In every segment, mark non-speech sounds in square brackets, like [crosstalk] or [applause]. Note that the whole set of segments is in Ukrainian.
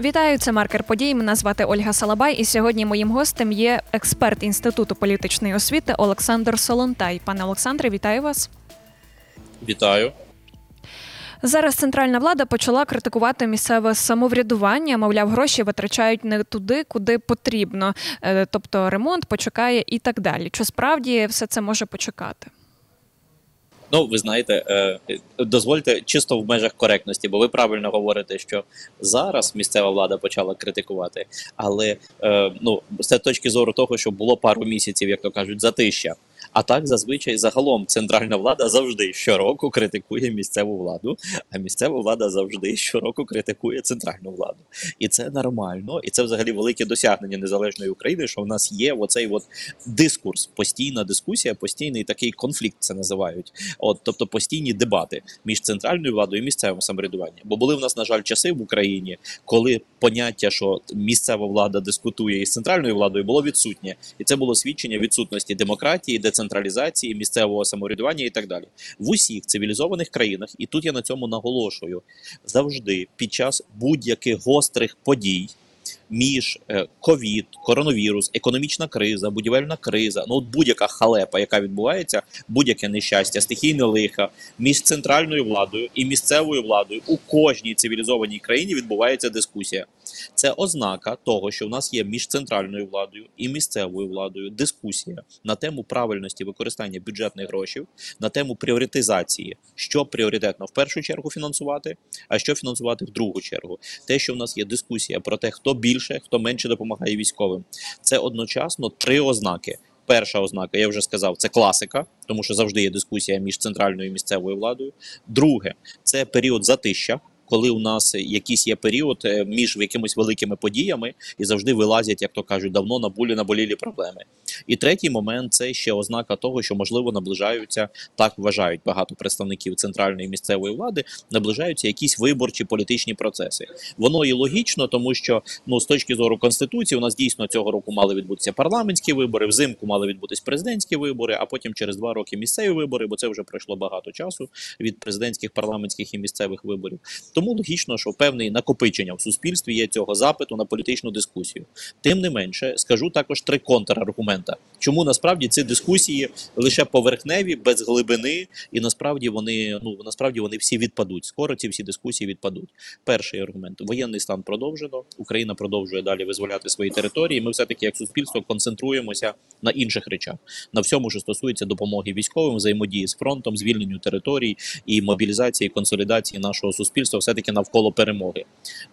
Вітаю, це маркер подій. Мене звати Ольга Салабай, і сьогодні моїм гостем є експерт інституту політичної освіти Олександр Солонтай. Пане Олександре, вітаю вас. Вітаю. Зараз центральна влада почала критикувати місцеве самоврядування. Мовляв, гроші витрачають не туди, куди потрібно, Е, тобто ремонт почекає і так далі. Чи справді все це може почекати? Ну, ви знаєте, е, дозвольте чисто в межах коректності, бо ви правильно говорите, що зараз місцева влада почала критикувати, але е, ну з точки зору того, що було пару місяців, як то кажуть, затища. А так зазвичай загалом центральна влада завжди щороку критикує місцеву владу, а місцева влада завжди щороку критикує центральну владу. І це нормально, і це взагалі велике досягнення незалежної України, що в нас є оцей от дискурс, постійна дискусія, постійний такий конфлікт. Це називають. От, тобто постійні дебати між центральною владою і місцевим самоврядуванням. Бо були в нас, на жаль, часи в Україні, коли поняття, що місцева влада дискутує із центральною владою, було відсутнє, і це було свідчення відсутності демократії, децентралізації, місцевого самоврядування і так далі. В усіх цивілізованих країнах, і тут я на цьому наголошую, завжди під час будь-яких гострих подій. Між е, ковід, коронавірус, економічна криза, будівельна криза, ну от будь-яка халепа, яка відбувається, будь-яке нещастя, стихійне лиха між центральною владою і місцевою владою у кожній цивілізованій країні відбувається дискусія. Це ознака того, що в нас є між центральною владою і місцевою владою дискусія на тему правильності використання бюджетних грошей, на тему пріоритизації, що пріоритетно в першу чергу фінансувати, а що фінансувати в другу чергу. Те, що в нас є дискусія про те, хто більше, хто менше допомагає військовим, це одночасно три ознаки. Перша ознака, я вже сказав, це класика, тому що завжди є дискусія між центральною і місцевою владою. Друге, це період затища коли у нас якийсь є період е, між якимись великими подіями і завжди вилазять, як то кажуть, давно набулі наболілі проблеми. І третій момент це ще ознака того, що можливо наближаються, так вважають багато представників центральної місцевої влади, наближаються якісь виборчі політичні процеси. Воно і логічно, тому що ну з точки зору конституції, у нас дійсно цього року мали відбутися парламентські вибори, взимку мали відбутися президентські вибори, а потім через два роки місцеві вибори, бо це вже пройшло багато часу від президентських, парламентських і місцевих виборів. Тому логічно, що певне накопичення в суспільстві є цього запиту на політичну дискусію. Тим не менше, скажу також три контраргумента, чому насправді ці дискусії лише поверхневі, без глибини, і насправді вони ну насправді вони всі відпадуть. Скоро ці всі дискусії відпадуть. Перший аргумент: воєнний стан продовжено. Україна продовжує далі визволяти свої території. Ми все таки, як суспільство, концентруємося на інших речах, на всьому, що стосується допомоги військовим, взаємодії з фронтом, звільненню територій і мобілізації, консолідації нашого суспільства все таки навколо перемоги.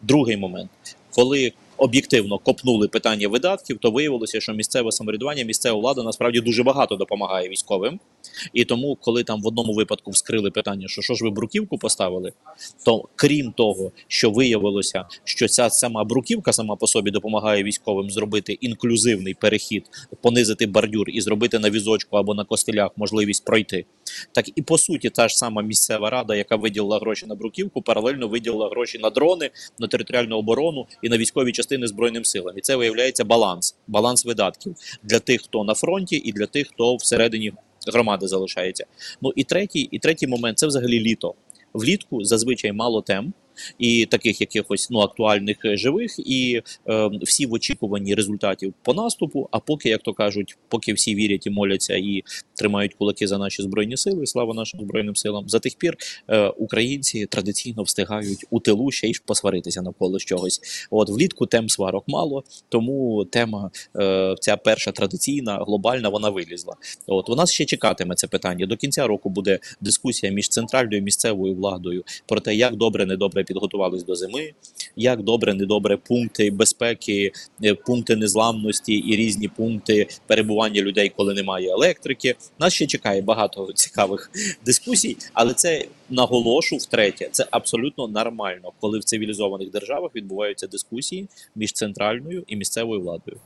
Другий момент, коли об'єктивно копнули питання видатків, то виявилося, що місцеве самоврядування, місцева влада насправді дуже багато допомагає військовим. І тому, коли там в одному випадку вскрили питання, що що ж ви бруківку поставили, то крім того, що виявилося, що ця сама бруківка сама по собі допомагає військовим зробити інклюзивний перехід, понизити бордюр і зробити на візочку або на костелях можливість пройти. Так і по суті, та ж сама місцева рада, яка виділила гроші на бруківку, паралельно виділила гроші на дрони, на територіальну оборону і на військові частини збройним силам. І це виявляється баланс, баланс видатків для тих, хто на фронті, і для тих, хто всередині громади залишається. Ну і третій, і третій момент це взагалі літо. Влітку зазвичай мало тем і таких якихось ну актуальних е, живих, і е, всі в очікуванні результатів по наступу. А поки, як то кажуть, поки всі вірять і моляться і тримають кулаки за наші збройні сили, слава нашим збройним силам. За тих пір е, українці традиційно встигають у тилу ще й посваритися навколо чогось. От влітку тем сварок мало, тому тема е, ця перша традиційна, глобальна, вона вилізла. От у нас ще чекатиме це питання. До кінця року буде дискусія між центральною і місцевою владою про те, як добре, недобре підготувались до зими, як добре, недобре пункти безпеки, е, пункти незламності і різні пункти перебування людей, коли немає електрики. Нас ще чекає багато цікавих дискусій, але це наголошу втретє. Це абсолютно нормально, коли в цивілізованих державах відбуваються дискусії між центральною і місцевою владою.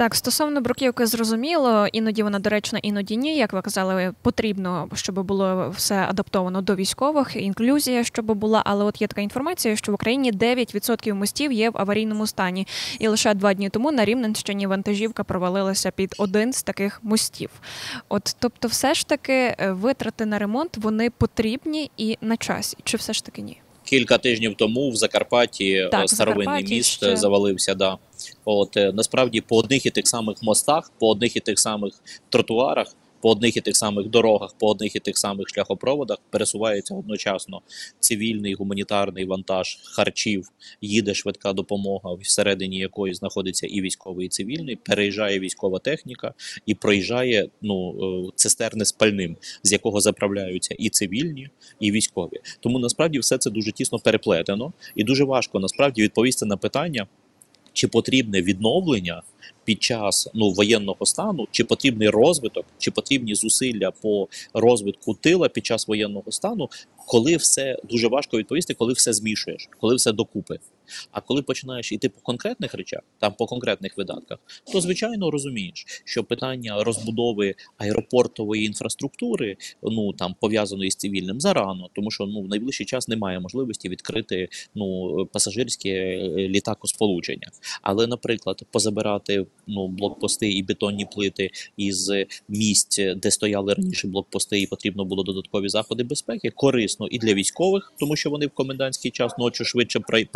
Так, стосовно бруківки, зрозуміло, іноді вона доречна, іноді ні. Як ви казали, потрібно, щоб було все адаптовано до військових, інклюзія, щоб була. Але от є така інформація, що в Україні 9% мостів є в аварійному стані, і лише два дні тому на Рівненщині вантажівка провалилася під один з таких мостів. От, тобто, все ж таки, е, витрати на ремонт вони потрібні і на часі, чи все ж таки ні? Кілька тижнів тому в Закарпатті Так, старовинний Закарпатті міст ще. завалився. Да. От е, насправді по одних і тих самих мостах, по одних і тих самих тротуарах, по одних і тих самих дорогах, по одних і тих самих шляхопроводах пересувається одночасно цивільний гуманітарний вантаж харчів, їде швидка допомога, всередині якої знаходиться і військовий, і цивільний, переїжджає військова техніка і проїжджає ну е, цистерни з пальним, з якого заправляються і цивільні, і військові. Тому насправді все це дуже тісно переплетено, і дуже важко насправді відповісти на питання, чи потрібне відновлення під час ну воєнного стану, чи потрібний розвиток, чи потрібні зусилля по розвитку тила під час воєнного стану, коли все дуже важко відповісти, коли все змішуєш, коли все докупи. А коли починаєш іти по конкретних речах, там по конкретних видатках, то звичайно розумієш, що питання розбудови аеропортової інфраструктури, ну там пов'язаної з цивільним зарано, тому що ну в найближчий час немає можливості відкрити ну пасажирське е, літакосполучення. Але, наприклад, позабирати ну блокпости і бетонні плити із місць, де стояли раніше блокпости, і потрібно було додаткові заходи безпеки, корисно і для військових, тому що вони в комендантський час ночі швидше пре-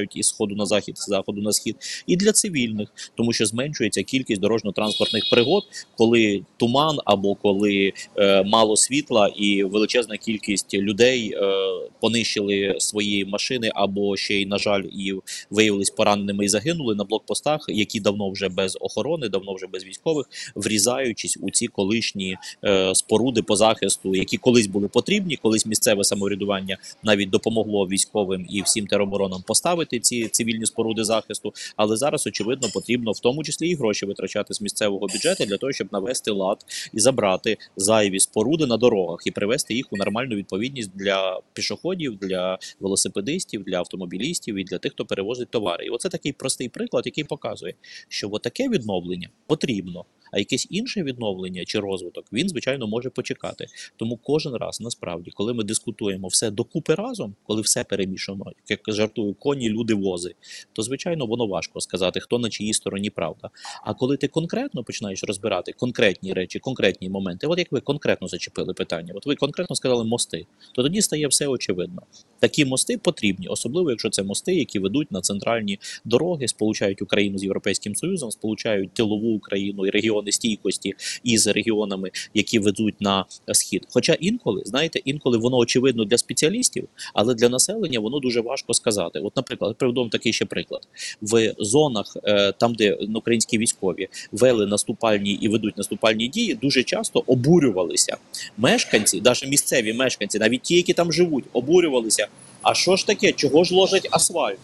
переїжджають із сходу на захід, з заходу на схід, і для цивільних, тому що зменшується кількість дорожньо-транспортних пригод, коли туман або коли е, мало світла і величезна кількість людей е, понищили свої машини, або ще й на жаль, і виявились пораненими і загинули на блокпостах, які давно вже без охорони, давно вже без військових, врізаючись у ці колишні е, споруди по захисту, які колись були потрібні, колись місцеве самоврядування навіть допомогло військовим і всім тероборонам поставити ці цивільні споруди захисту. Але зараз очевидно потрібно в тому числі і гроші витрачати з місцевого бюджету для того, щоб навести лад і забрати зайві споруди на дорогах і привести їх у нормальну відповідність для пішоходів, для велосипедистів, для автомобілістів і для тих, хто перевозить товари. І оце такий простий приклад, який показує, що таке відновлення потрібно. А якесь інше відновлення чи розвиток він звичайно може почекати. Тому кожен раз насправді, коли ми дискутуємо все докупи разом, коли все перемішано, як жартую, коні, люди, вози, то звичайно воно важко сказати, хто на чиїй стороні правда. А коли ти конкретно починаєш розбирати конкретні речі, конкретні моменти, от як ви конкретно зачепили питання, от ви конкретно сказали мости, то тоді стає все очевидно. Такі мости потрібні, особливо якщо це мости, які ведуть на центральні дороги, сполучають Україну з Європейським Союзом, сполучають тилову Україну і регіони стійкості із регіонами, які ведуть на схід. Хоча інколи, знаєте, інколи воно очевидно для спеціалістів, але для населення воно дуже важко сказати. От, наприклад, приведу вам такий ще приклад в зонах, е, там де українські військові вели наступальні і ведуть наступальні дії, дуже часто обурювалися мешканці, навіть місцеві мешканці, навіть ті, які там живуть, обурювалися. А що ж таке? Чого ж ложать асфальт?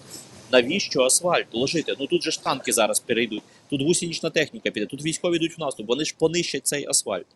Навіщо асфальт ложити? Ну тут же ж танки зараз перейдуть, тут гусінічна техніка піде, тут військові йдуть в наступ, вони ж понищать цей асфальт.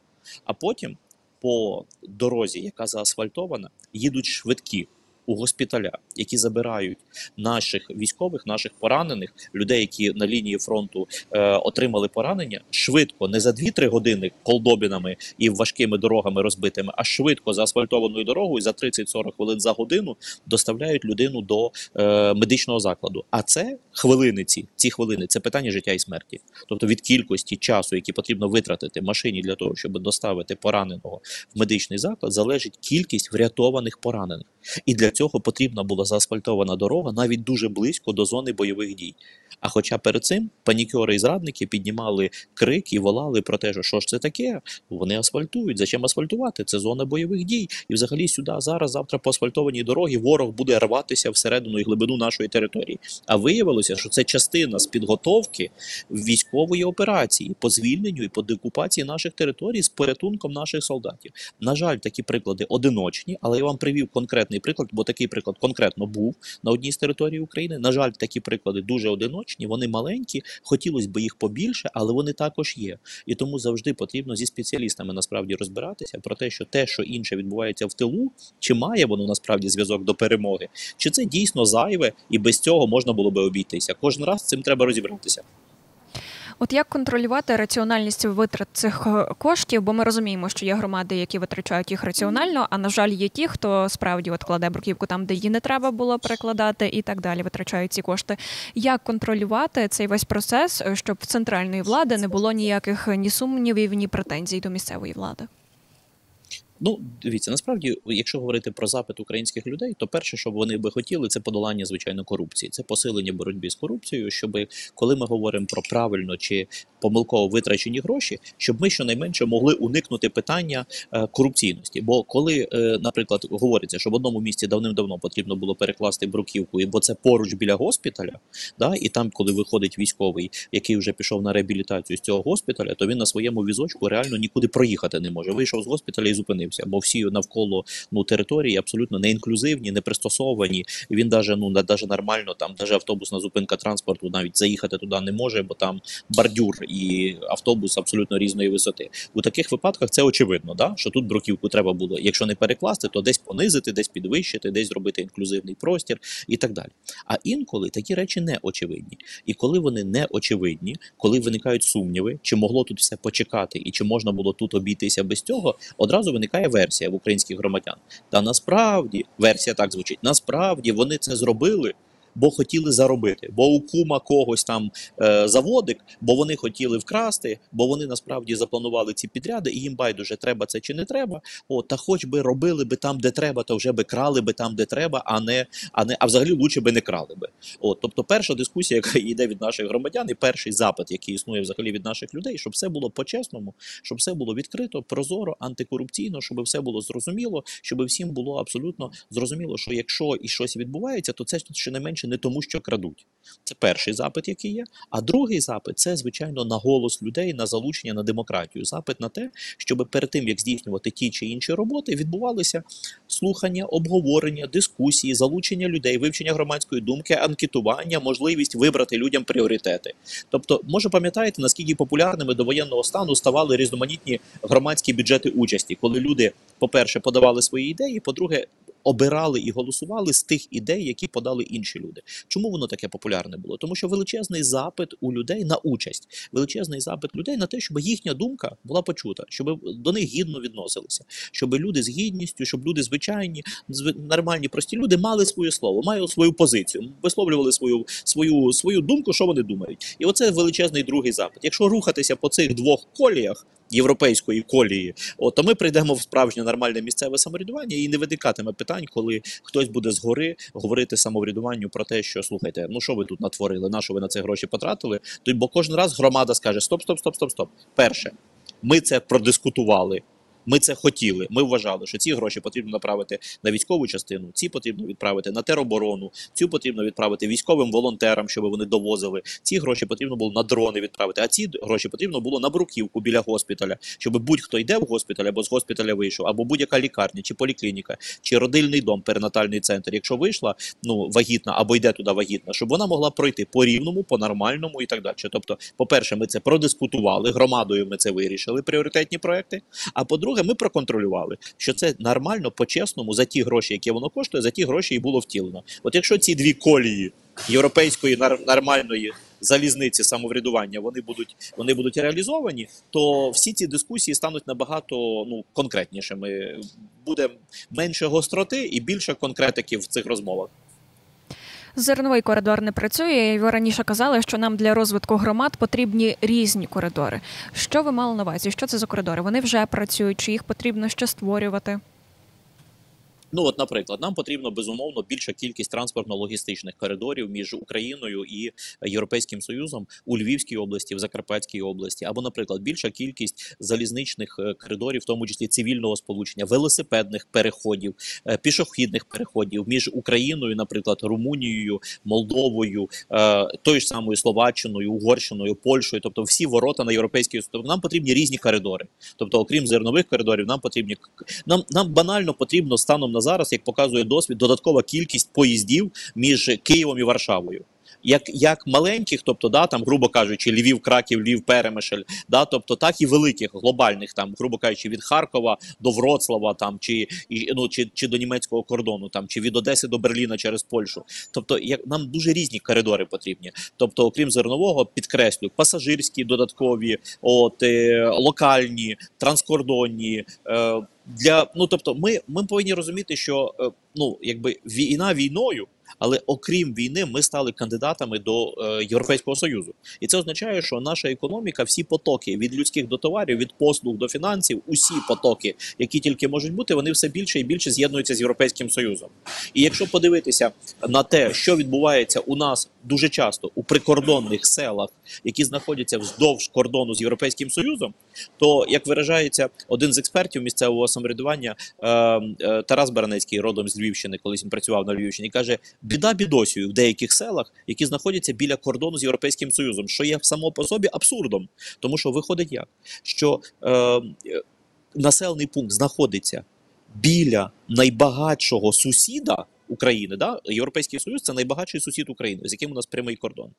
А потім по дорозі, яка заасфальтована, їдуть швидкі у госпіталя, які забирають наших військових, наших поранених, людей, які на лінії фронту е, отримали поранення, швидко, не за 2-3 години колдобінами і важкими дорогами розбитими, а швидко за асфальтованою дорогою за 30-40 хвилин за годину доставляють людину до е, медичного закладу. А це хвилини ці, ці хвилини це питання життя і смерті. Тобто від кількості часу, який потрібно витратити машині для того, щоб доставити пораненого в медичний заклад, залежить кількість врятованих поранених. І для цього потрібна була заасфальтована дорога навіть дуже близько до зони бойових дій. А хоча перед цим панікери і зрадники піднімали крик і волали про те, що що ж це таке, вони асфальтують. Зачем асфальтувати? Це зона бойових дій. І взагалі сюди зараз, завтра по асфальтованій дорогі ворог буде рватися всередину і глибину нашої території. А виявилося, що це частина з підготовки військової операції по звільненню і по деокупації наших територій з порятунком наших солдатів. На жаль, такі приклади одиночні, але я вам привів конкретний приклад, бо такий приклад конкретно був на одній з територій України. На жаль, такі приклади дуже одиночні, вони маленькі. Хотілося б їх побільше, але вони також є. І тому завжди потрібно зі спеціалістами насправді розбиратися про те, що те, що інше відбувається в тилу, чи має воно насправді зв'язок до перемоги, чи це дійсно зайве, і без цього можна було би обійтися. Кожен раз цим треба розібратися. От як контролювати раціональність витрат цих е, коштів? Бо ми розуміємо, що є громади, які витрачають їх раціонально, а на жаль, є ті, хто справді от кладе бруківку там, де її не треба було перекладати, і так далі. Витрачають ці кошти. Як контролювати цей весь процес, е, щоб в центральної влади не було ніяких ні сумнівів, ні претензій до місцевої влади? Ну, дивіться, насправді, якщо говорити про запит українських людей, то перше, що вони би хотіли, це подолання звичайно корупції, це посилення боротьби з корупцією. Щоб коли ми говоримо про правильно чи помилково витрачені гроші, щоб ми щонайменше могли уникнути питання е, корупційності. Бо коли, е, наприклад, говориться, що в одному місці давним-давно потрібно було перекласти бруківку, бо це поруч біля госпіталя, да, і там, коли виходить військовий, який вже пішов на реабілітацію з цього госпіталя, то він на своєму візочку реально нікуди проїхати не може. Вийшов з госпіталя і зупинився, бо всі навколо ну території абсолютно не інклюзивні, не пристосовані. Він даже ну даже нормально там, даже автобусна зупинка транспорту навіть заїхати туди не може, бо там бордюр і автобус абсолютно різної висоти. У таких випадках це очевидно, да що тут бруківку треба було, якщо не перекласти, то десь понизити, десь підвищити, десь зробити інклюзивний простір і так далі. А інколи такі речі не очевидні. І коли вони не очевидні, коли виникають сумніви, чи могло тут все почекати, і чи можна було тут обійтися без цього, одразу виникає версія в українських громадян. Та насправді версія так звучить: насправді вони це зробили бо хотіли заробити, бо у кума когось там е, заводик, бо вони хотіли вкрасти, бо вони насправді запланували ці підряди, і їм байдуже треба це чи не треба. О, та хоч би робили би там, де треба, то вже би крали би там, де треба, а не а не а взагалі лучше би не крали би. От, тобто, перша дискусія, яка [laughs] йде від наших громадян, і перший запит, який існує взагалі від наших людей, щоб все було по-чесному, щоб все було відкрито, прозоро, антикорупційно, щоб все було зрозуміло, щоб всім було абсолютно зрозуміло, що якщо і щось відбувається, то це ще не тому, що крадуть. Це перший запит, який є. А другий запит це, звичайно, на голос людей, на залучення на демократію. Запит на те, щоб перед тим як здійснювати ті чи інші роботи, відбувалися слухання, обговорення, дискусії, залучення людей, вивчення громадської думки, анкетування, можливість вибрати людям пріоритети. Тобто, може пам'ятаєте, наскільки популярними до воєнного стану ставали різноманітні громадські бюджети участі, коли люди, по-перше, подавали свої ідеї, по-друге, обирали і голосували з тих ідей, які подали інші люди. Чому воно таке популярне було? Тому що величезний запит у людей на участь, величезний запит людей на те, щоб їхня думка була почута, щоб до них гідно відносилися, щоб люди з гідністю, щоб люди звичайні, нормальні, прості люди мали своє слово, мали свою позицію, висловлювали свою свою свою думку, що вони думають. І оце величезний другий запит. Якщо рухатися по цих двох коліях європейської колії, от, то ми прийдемо в справжнє нормальне місцеве самоврядування і не виникатиме питань, коли хтось буде згори говорити самоврядуванню про те, що слухайте, ну що ви тут натворили, на що ви на це гроші потратили? То бо кожен раз громада скаже: Стоп, стоп, стоп, стоп, стоп. Перше, ми це продискутували. Ми це хотіли. Ми вважали, що ці гроші потрібно направити на військову частину, ці потрібно відправити на тероборону, цю потрібно відправити військовим волонтерам, щоб вони довозили. Ці гроші потрібно було на дрони відправити. А ці гроші потрібно було на бруківку біля госпіталя, щоб будь-хто йде в госпіталь або з госпіталя вийшов, або будь-яка лікарня, чи поліклініка, чи родильний дом, перинатальний центр. Якщо вийшла ну вагітна або йде туди вагітна, щоб вона могла пройти по рівному, по нормальному і так далі. Тобто, по перше, ми це продискутували громадою. Ми це вирішили. Пріоритетні проекти. А по друге, ми проконтролювали, що це нормально, по-чесному, за ті гроші, які воно коштує, за ті гроші і було втілено. От якщо ці дві колії європейської нормальної залізниці самоврядування вони будуть вони будуть реалізовані, то всі ці дискусії стануть набагато ну конкретнішими. Буде менше гостроти і більше конкретики в цих розмовах. Зерновий коридор не працює. Ви раніше казали, що нам для розвитку громад потрібні різні коридори. Що ви мали на увазі? Що це за коридори? Вони вже працюють, чи їх потрібно ще створювати? Ну, от, наприклад, нам потрібно безумовно більша кількість транспортно-логістичних коридорів між Україною і Європейським Союзом у Львівській області, в Закарпатській області, або, наприклад, більша кількість залізничних е, коридорів, в тому числі цивільного сполучення, велосипедних переходів, е, пішохідних переходів між Україною, наприклад, Румунією, Молдовою, е, тою ж самою Словаччиною, Угорщиною, Польщею, тобто всі ворота на європейський Тобто нам потрібні різні коридори. Тобто, окрім зернових коридорів, нам потрібні нам, нам банально потрібно станом на зараз, як показує досвід, додаткова кількість поїздів між Києвом і Варшавою. Як як маленьких, тобто да, там, грубо кажучи, Львів, Краків, Львів, Перемишль, да, тобто так і великих глобальних, там, грубо кажучи, від Харкова до Вроцлава, там чи ну чи, чи до німецького кордону, там чи від Одеси до Берліна через Польщу. Тобто, як нам дуже різні коридори потрібні. Тобто, окрім зернового, підкреслю, пасажирські додаткові, от е, локальні, транскордонні. Е, для ну тобто, ми ми повинні розуміти, що е, ну якби війна війною. Але окрім війни, ми стали кандидатами до е, Європейського союзу, і це означає, що наша економіка, всі потоки від людських до товарів, від послуг до фінансів, усі потоки, які тільки можуть бути, вони все більше і більше з'єднуються з європейським союзом. І якщо подивитися на те, що відбувається у нас дуже часто у прикордонних селах, які знаходяться вздовж кордону з європейським союзом, то як виражається один з експертів місцевого самоврядування е, е, Тарас Баранецький, родом з Львівщини, колись він працював на Львівщині, каже: біда бідосію в деяких селах, які знаходяться біля кордону з європейським союзом, що є само по собі абсурдом, тому що виходить як, що е, е, населений пункт знаходиться біля найбагатшого сусіда. України, да, Європейський Союз це найбагатший сусід України, з яким у нас прямий кордон.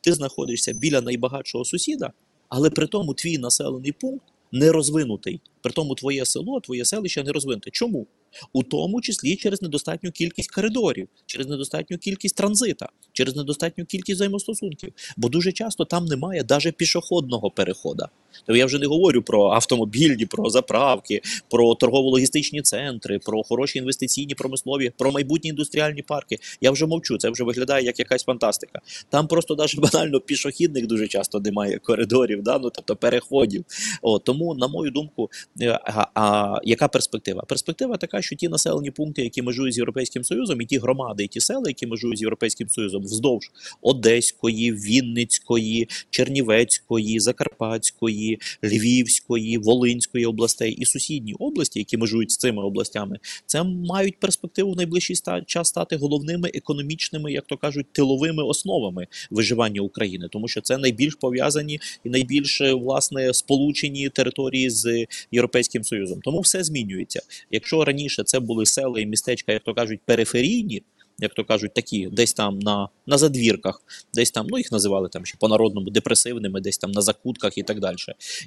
Ти знаходишся біля найбагатшого сусіда, але при тому твій населений пункт не розвинутий. При тому твоє село, твоє селище не розвинуте. Чому? У тому числі через недостатню кількість коридорів, через недостатню кількість транзита, через недостатню кількість взаємостосунків. Бо дуже часто там немає навіть пішохідного переходу. То я вже не говорю про автомобільні, про заправки, про торгово-логістичні центри, про хороші інвестиційні промислові, про майбутні індустріальні парки. Я вже мовчу, це вже виглядає як якась фантастика. Там просто навіть банально пішохідних дуже часто немає коридорів, да? ну, тобто переходів. О, тому, на мою думку, е, а, а яка перспектива? Перспектива така, що ті населені пункти, які межують з Європейським Союзом, і ті громади, і ті села, які межують з Європейським Союзом, вздовж Одеської, Вінницької, Чернівецької, Закарпатської, Львівської, Волинської областей і сусідні області, які межують з цими областями, це мають перспективу в найближчий час стати головними економічними, як то кажуть, тиловими основами виживання України, тому що це найбільш пов'язані і найбільш е, власне сполучені території з Європейським Союзом. Тому все змінюється. Якщо раніше це були села і містечка, як то кажуть, периферійні. Як то кажуть, такі десь там на, на задвірках, десь там, ну їх називали там ще по-народному депресивними, десь там на закутках і так далі.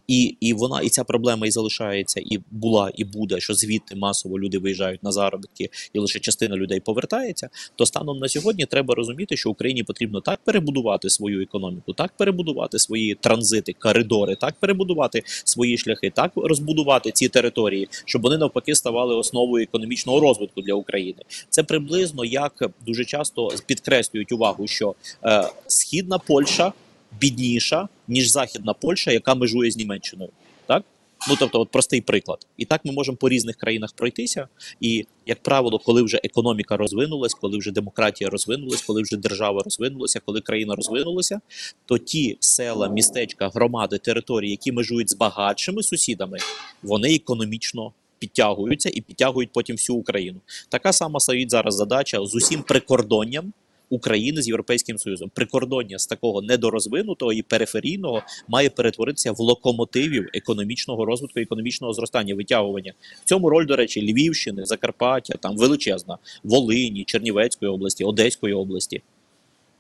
І, і вона, і ця проблема і залишається, і була, і буде, що звідти масово люди виїжджають на заробітки, і лише частина людей повертається. То станом на сьогодні треба розуміти, що Україні потрібно так перебудувати свою економіку, так перебудувати свої транзити, коридори, так перебудувати свої шляхи, так розбудувати ці території, щоб вони навпаки ставали основою економічного розвитку для України. Це приблизно як дуже часто підкреслюють увагу, що е, східна Польща бідніша ніж західна Польща, яка межує з Німеччиною. Так? Ну тобто, от простий приклад. І так ми можемо по різних країнах пройтися. І, як правило, коли вже економіка розвинулась, коли вже демократія розвинулась, коли вже держава розвинулася, коли країна розвинулася, то ті села, містечка, громади, території, які межують з багатшими сусідами, вони економічно підтягуються і підтягують потім всю Україну. Така сама стоїть зараз задача з усім прикордонням. України з Європейським Союзом прикордоння з такого недорозвинутого і периферійного має перетворитися в локомотивів економічного розвитку, економічного зростання, витягування. В цьому роль, до речі, Львівщини, Закарпаття, там величезна, Волині, Чернівецької області, Одеської області,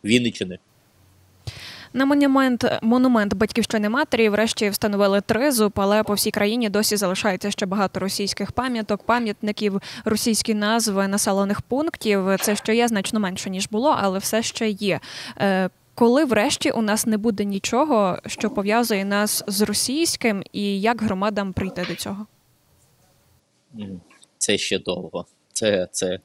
Вінниччини. На монумент монумент батьківщини матері врешті встановили тризуб, але по всій країні досі залишається ще багато російських пам'яток, пам'ятників, російські назви населених пунктів. Це ще є значно менше ніж було, але все ще є. Е, Коли врешті у нас не буде нічого, що пов'язує нас з російським, і як громадам прийти до цього? Це ще довго. Це, це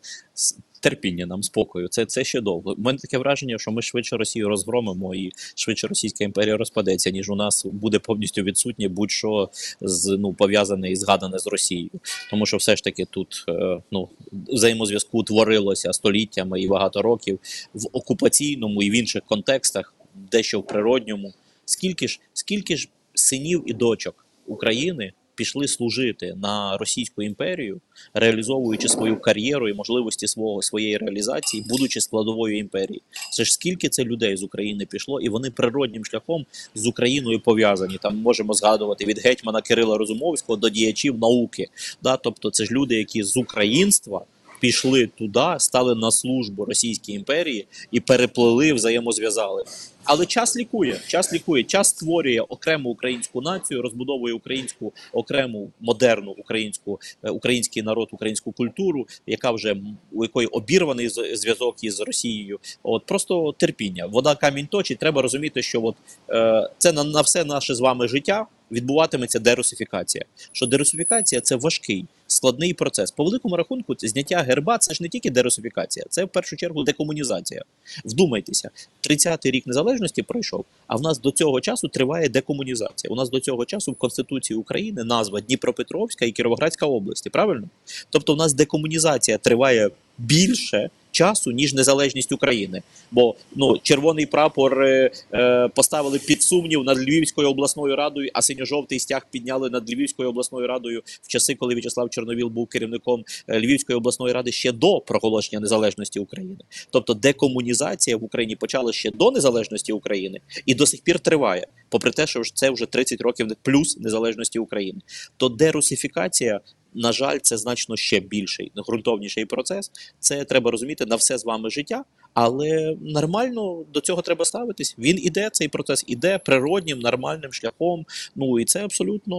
терпіння нам, спокою. Це, це ще довго. У мене таке враження, що ми швидше Росію розгромимо і швидше Російська імперія розпадеться, ніж у нас буде повністю відсутнє будь-що з ну пов'язане і згадане з Росією. Тому що все ж таки тут е, ну взаємозв'язку творилося століттями і багато років в окупаційному і в інших контекстах, дещо в природньому. Скільки ж, скільки ж синів і дочок України пішли служити на Російську імперію, реалізовуючи свою кар'єру і можливості свого своєї реалізації, будучи складовою імперії. Це ж скільки це людей з України пішло, і вони природнім шляхом з Україною пов'язані. Там можемо згадувати від гетьмана Кирила Розумовського до діячів науки. Да? Тобто, це ж люди, які з українства. Пішли туди, стали на службу Російській імперії і переплили, взаємозв'язали. Але час лікує, час лікує, час створює окрему українську націю, розбудовує українську окрему модерну українську е, український народ, українську культуру, яка вже у якої обірваний зв'язок із Росією. От просто терпіння. Вода камінь точить. Треба розуміти, що от е, це на, на все наше з вами життя. Відбуватиметься дерусифікація. Що дерусифікація це важкий, складний процес. По великому рахунку, зняття герба це ж не тільки дерусифікація, це в першу чергу декомунізація. Вдумайтеся, 30-й рік незалежності пройшов, а в нас до цього часу триває декомунізація. У нас до цього часу в Конституції України назва Дніпропетровська і Кіровоградська області. Правильно? Тобто, у нас декомунізація триває більше часу, ніж незалежність України. Бо ну червоний прапор е, е, поставили під сумнів над Львівською обласною радою, а синьо-жовтий стяг підняли над Львівською обласною радою в часи, коли В'ячеслав Чорновіл був керівником е, Львівської обласної ради ще до проголошення незалежності України. Тобто декомунізація в Україні почала ще до незалежності України і до сих пір триває, попри те, що це вже 30 років плюс незалежності України. То дерусифікація. На жаль, це значно ще більший, ґрунтовніший процес. Це треба розуміти на все з вами життя, але нормально до цього треба ставитись. Він іде, цей процес іде природнім, нормальним шляхом. Ну і це абсолютно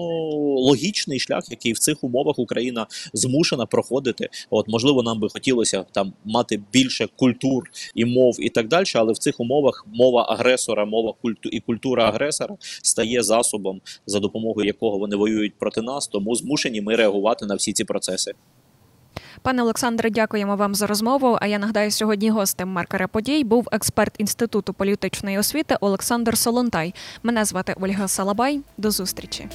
логічний шлях, який в цих умовах Україна змушена проходити. От можливо, нам би хотілося там мати більше культур і мов і так далі, але в цих умовах мова агресора, мова культу і культура агресора стає засобом, за допомогою якого вони воюють проти нас. Тому змушені ми реагувати на всі ці процеси. Пане Олександре, дякуємо вам за розмову. А я нагадаю, сьогодні гостем маркера подій був експерт інституту політичної освіти Олександр Солонтай. Мене звати Ольга Салабай. До зустрічі.